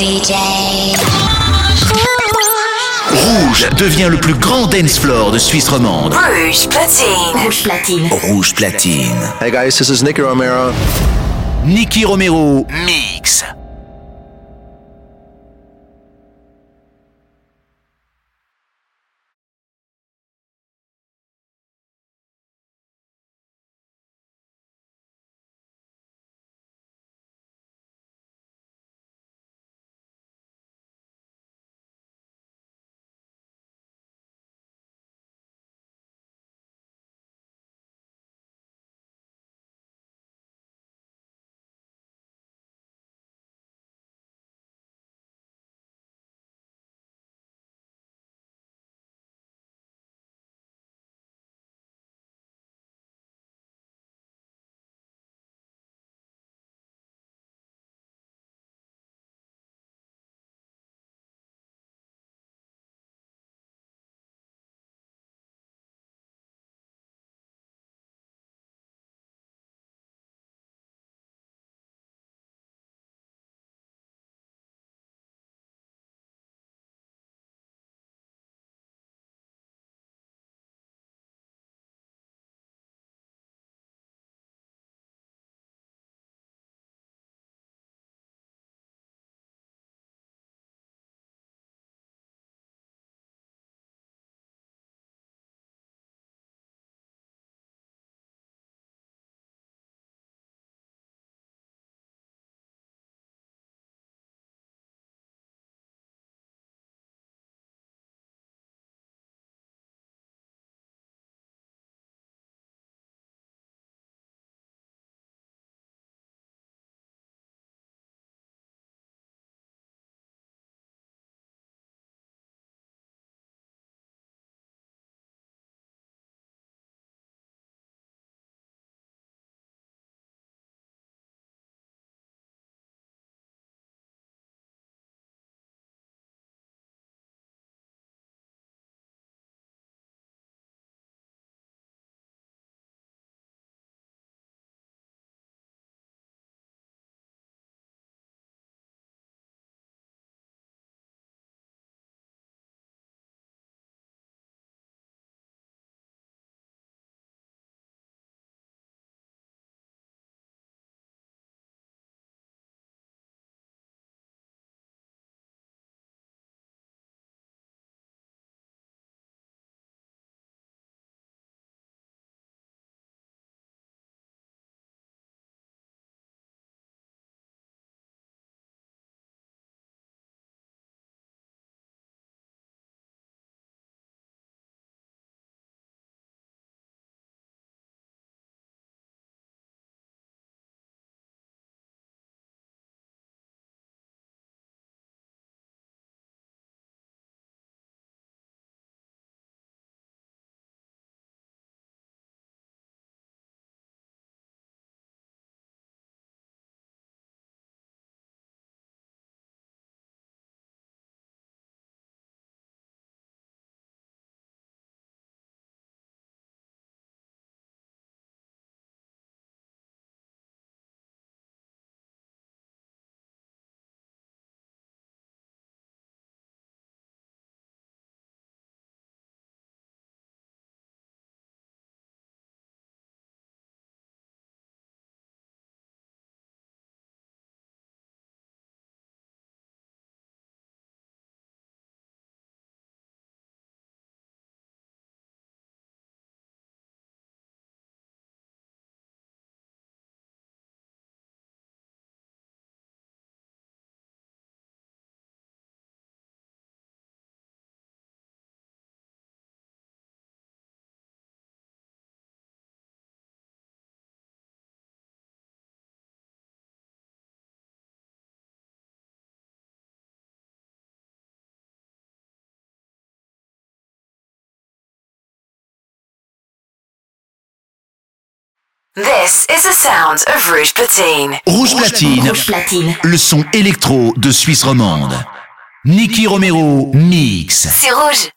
DJ. Rouge devient le plus grand dance floor de Suisse romande. Rouge platine. Rouge platine. Rouge platine. Hey guys, this is Nicky Romero. Nicky Romero mix. This is the sound of Rouge Platine. Rouge platine. Rouge platine. Le son électro de Suisse romande. Nicky Romero mix. C'est rouge.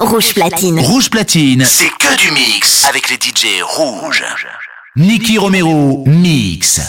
Rouge platine. Rouge platine. C'est que du mix avec les DJ rouges. Nicky Romero, mix.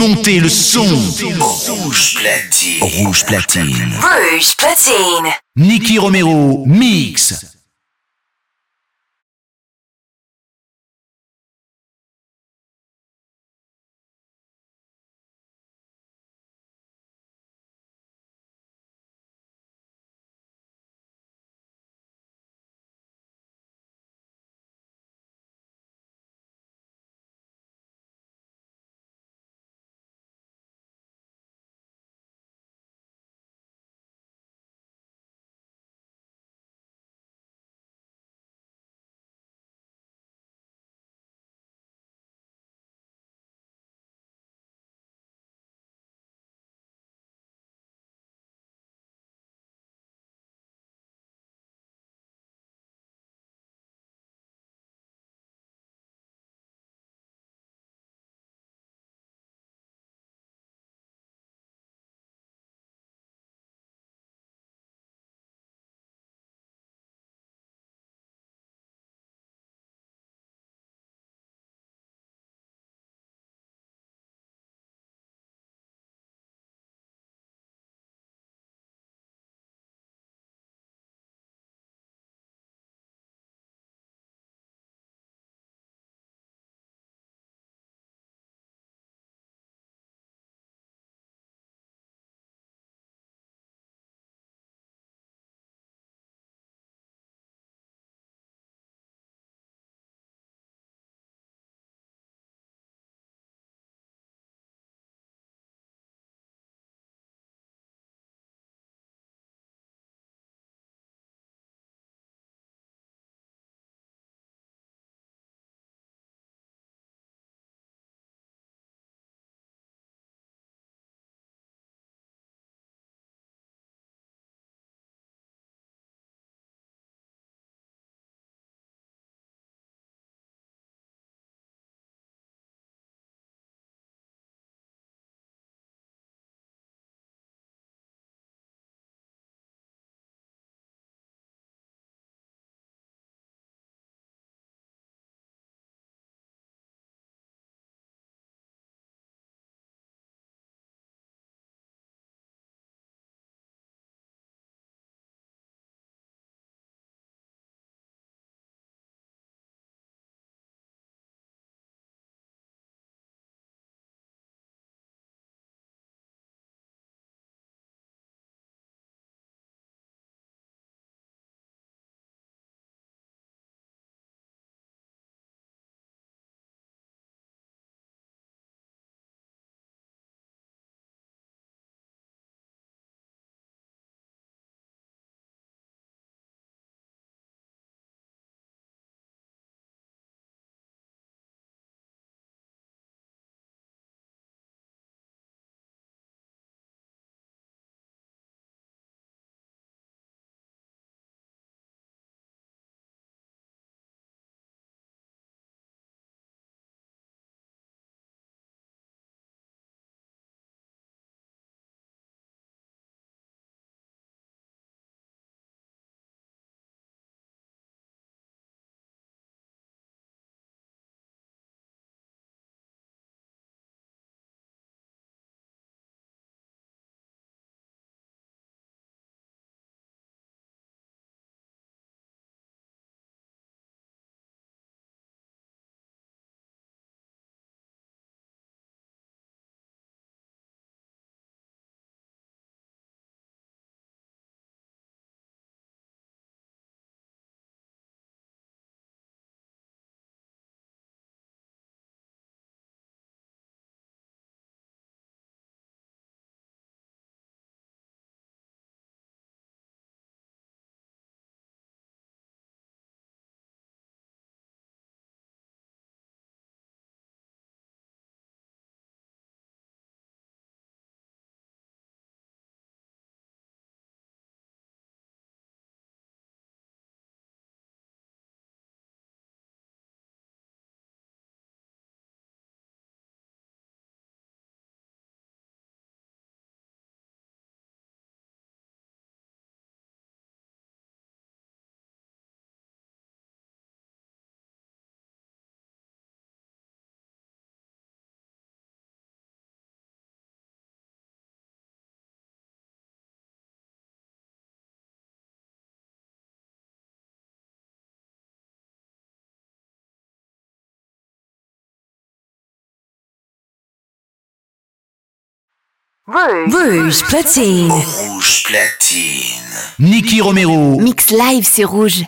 Montez le son. Rouge platine. Rouge platine. Rouge platine. Nicky Romero, mix. Rouge platine. Rouge platine. Nicky Romero. Mix live, c'est rouge.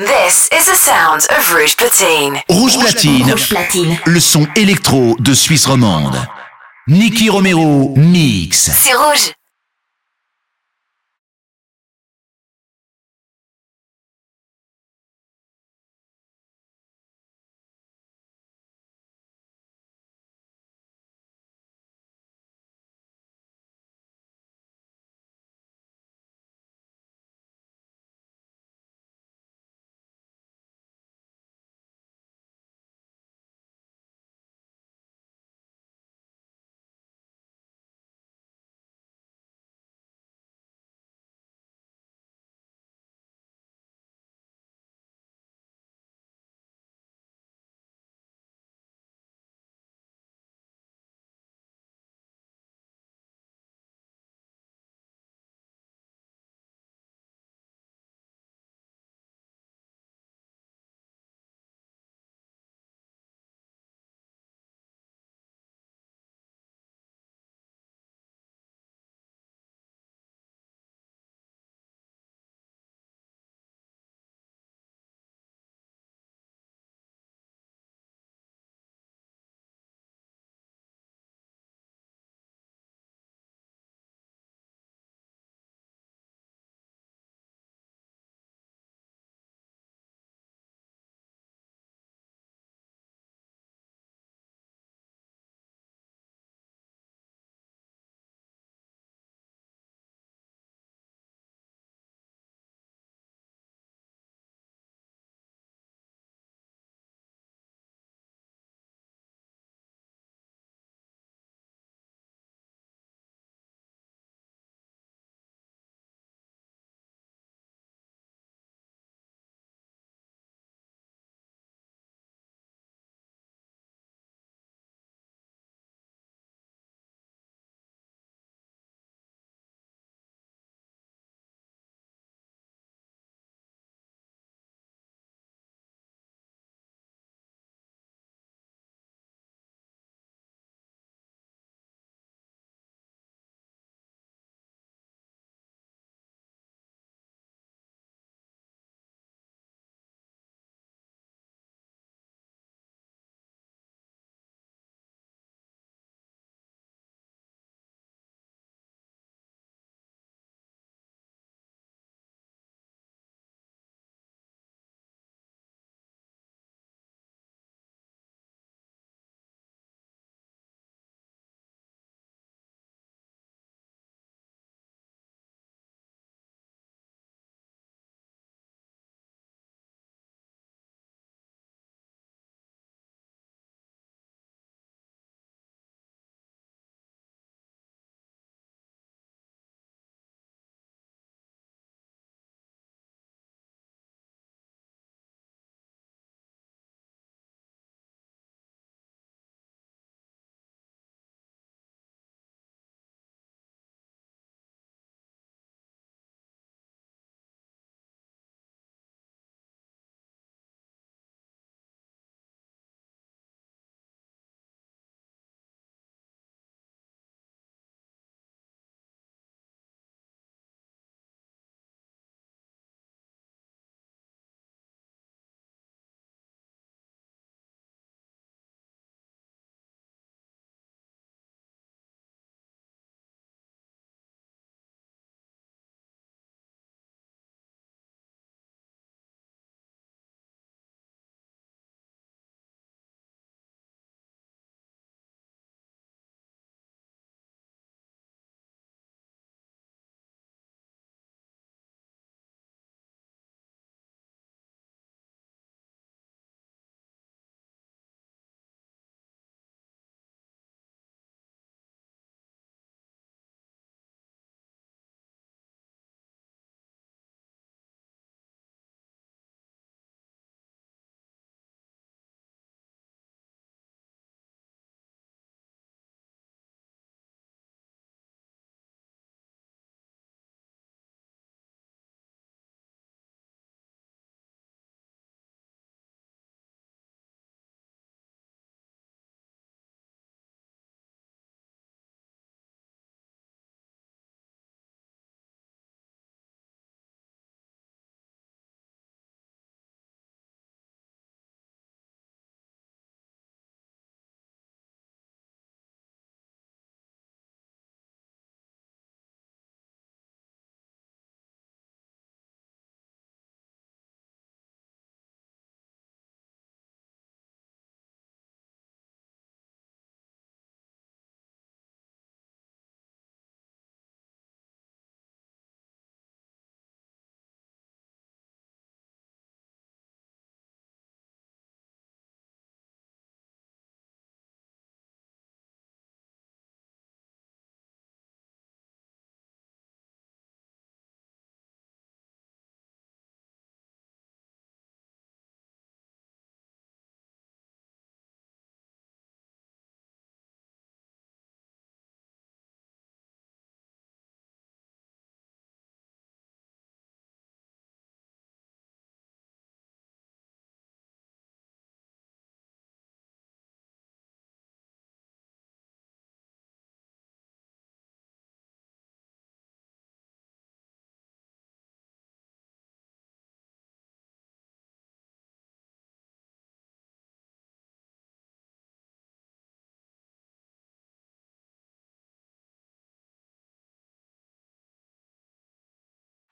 This is the sound of Rouge Platine. Rouge platine. Rouge platine. Le son électro de Suisse romande. Nicky Romero mix. C'est rouge.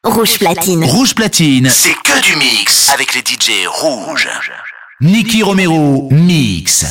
Rouge platine. Rouge platine. C'est que du mix avec les DJ rouges. Nicky Romero, mix.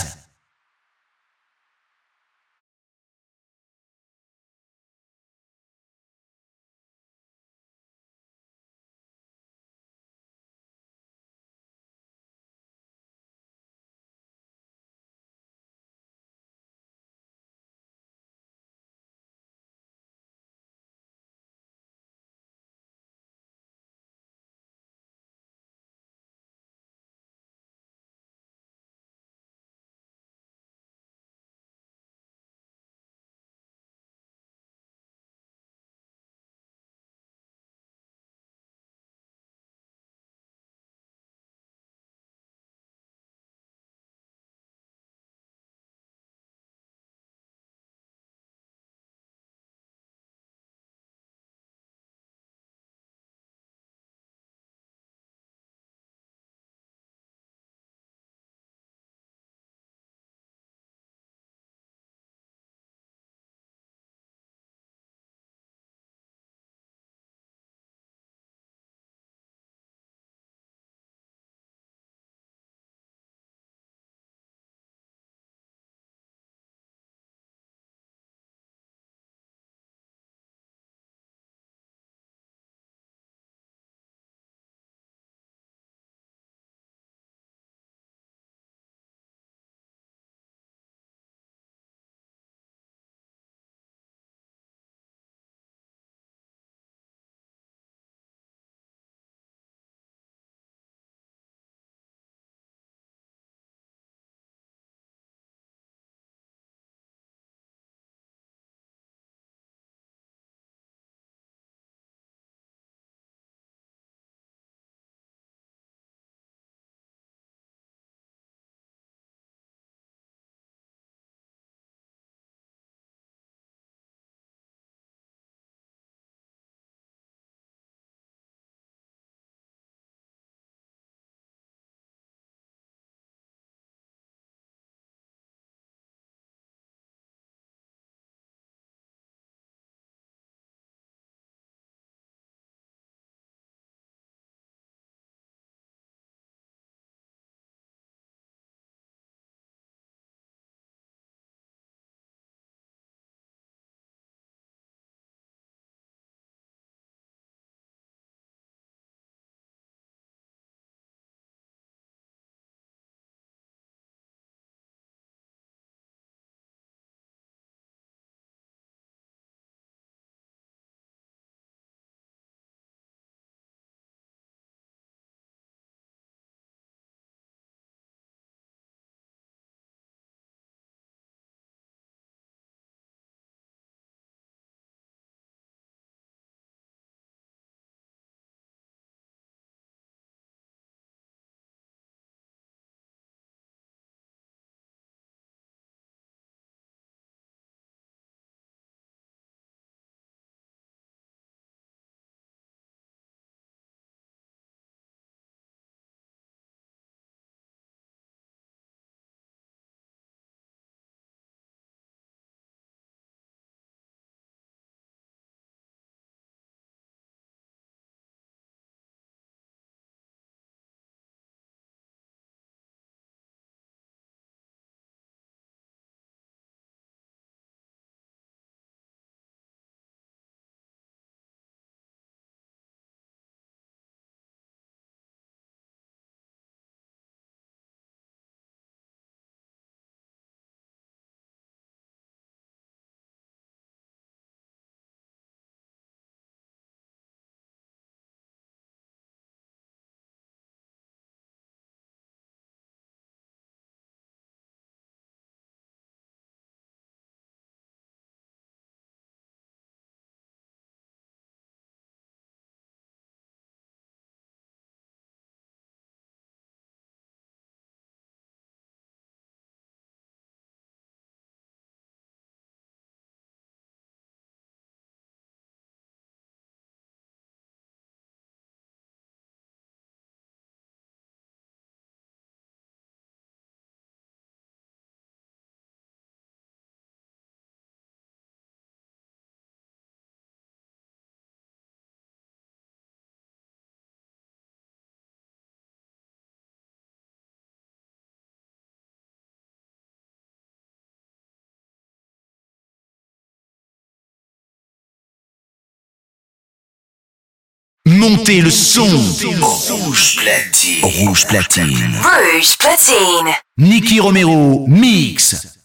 Montez le son. Rouge platine. Rouge platine. Rouge platine. Nicky Romero, mix.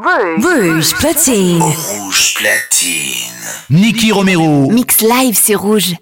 Rouge platine. Rouge platine. Nicky Romero. Mix live, c'est rouge.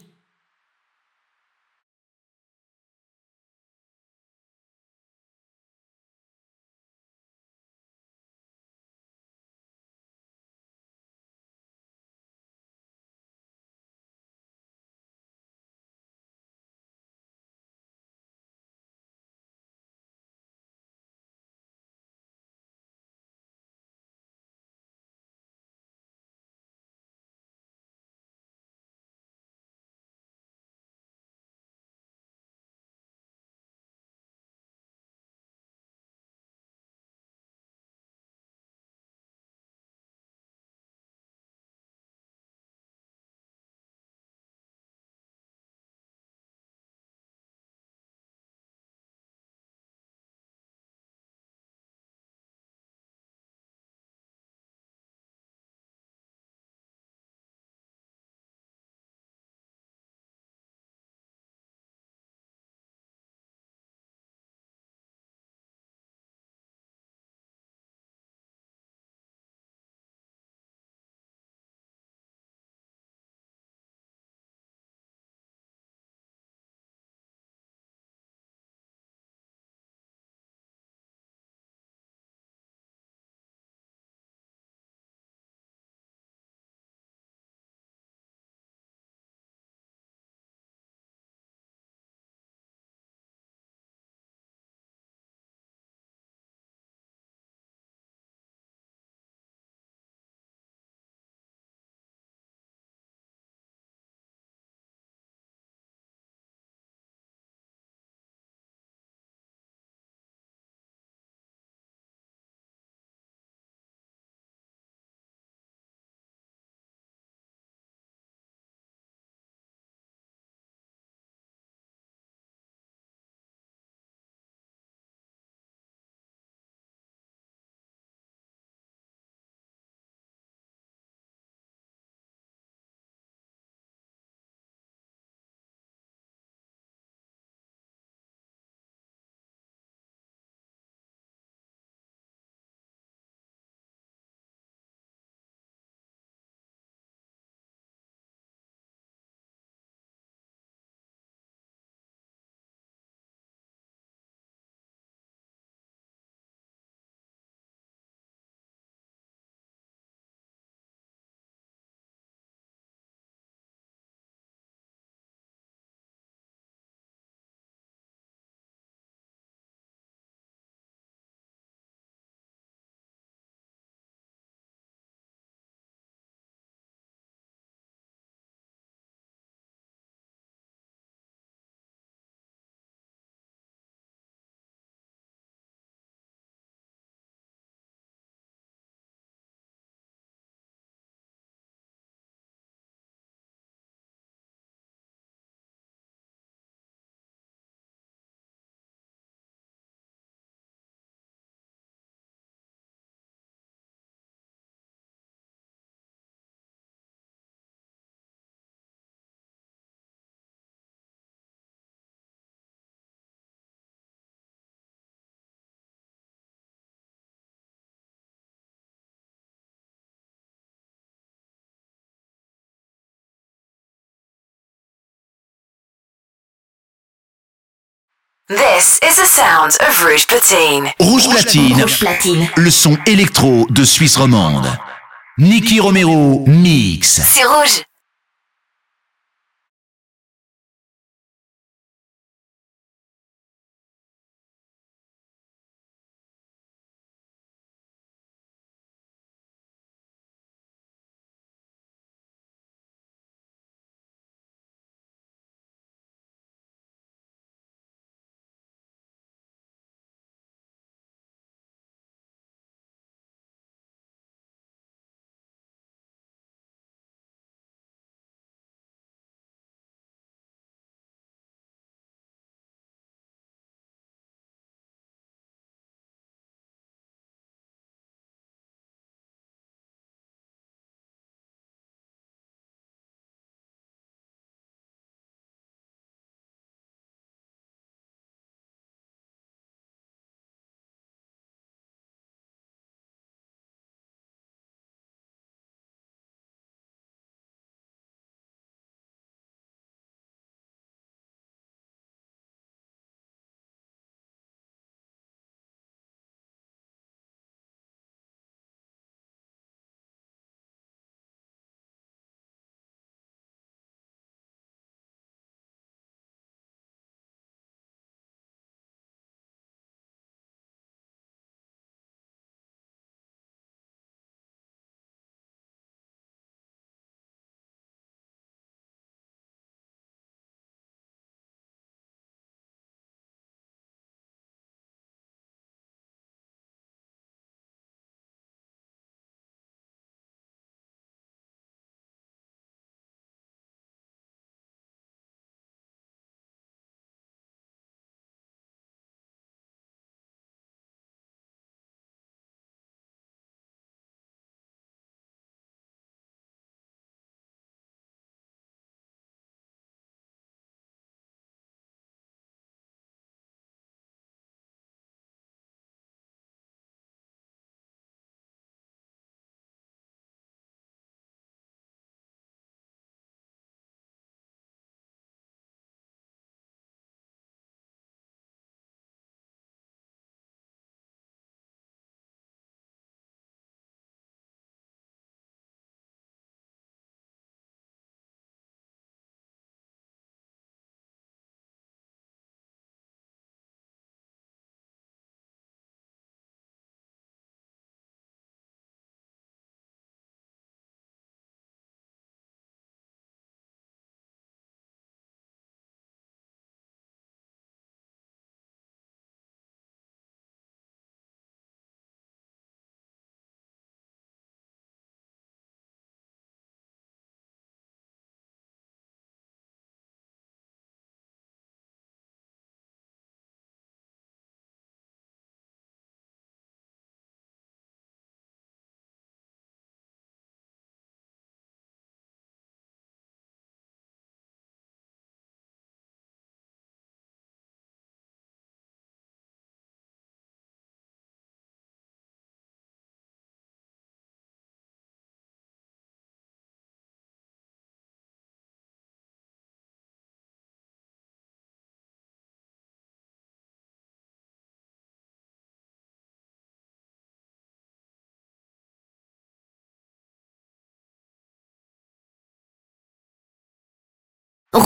This is the sound of Rouge Platine. Rouge platine. Rouge platine. Le son électro de Suisse romande. Nicky Romero mix. C'est rouge.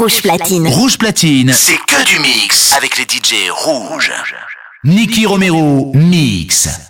Rouge Platine. Rouge Platine. C'est que du mix avec les DJ rouges. Nicky Romero, mix.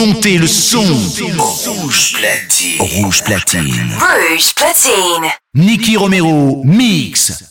Montez le son. Rouge platine. Rouge Platine. Rouge Platine. Nicky Romero, mix.